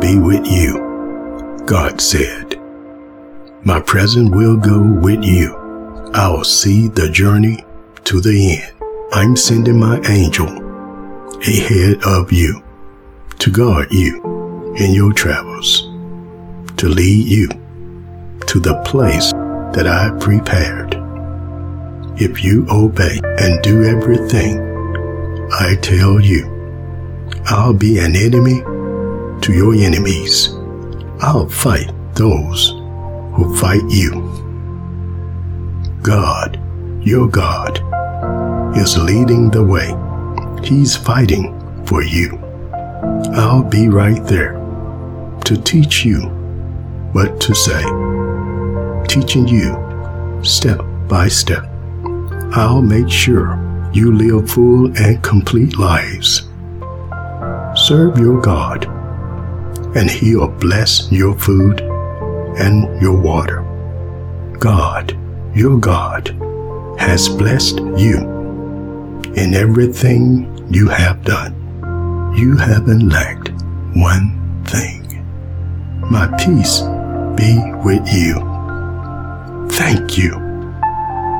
Be with you, God said. My presence will go with you. I'll see the journey to the end. I'm sending my angel ahead of you to guard you in your travels, to lead you to the place that I prepared. If you obey and do everything I tell you, I'll be an enemy to your enemies. I'll fight those who fight you. God, your God, is leading the way. He's fighting for you. I'll be right there to teach you what to say, teaching you step by step. I'll make sure you live full and complete lives. Serve your God, and He'll bless your food and your water. God, your God, has blessed you in everything you have done. You haven't lacked one thing. My peace be with you. Thank you.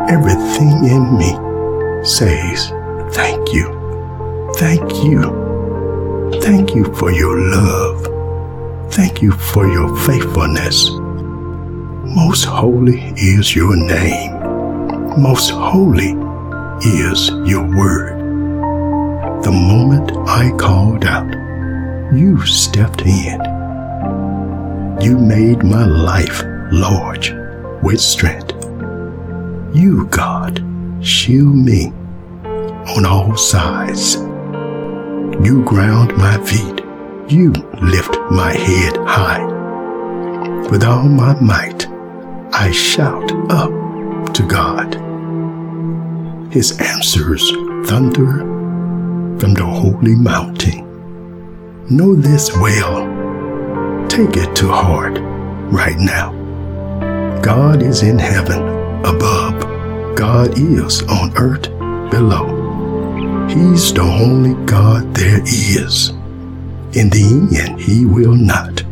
Everything in me says thank you. Thank you. Thank you for your love. Thank you for your faithfulness. Most holy is your name. Most holy is your word. The moment I called out, you stepped in. You made my life large with strength. You, God, shield me on all sides. You ground my feet. You lift my head high. With all my might, I shout up to God. His answers thunder from the holy mountain. Know this well. Take it to heart right now. God is in heaven above. God is on earth below. He's the only God there is. In the end, He will not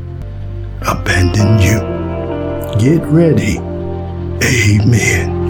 abandon you. Get ready. Amen.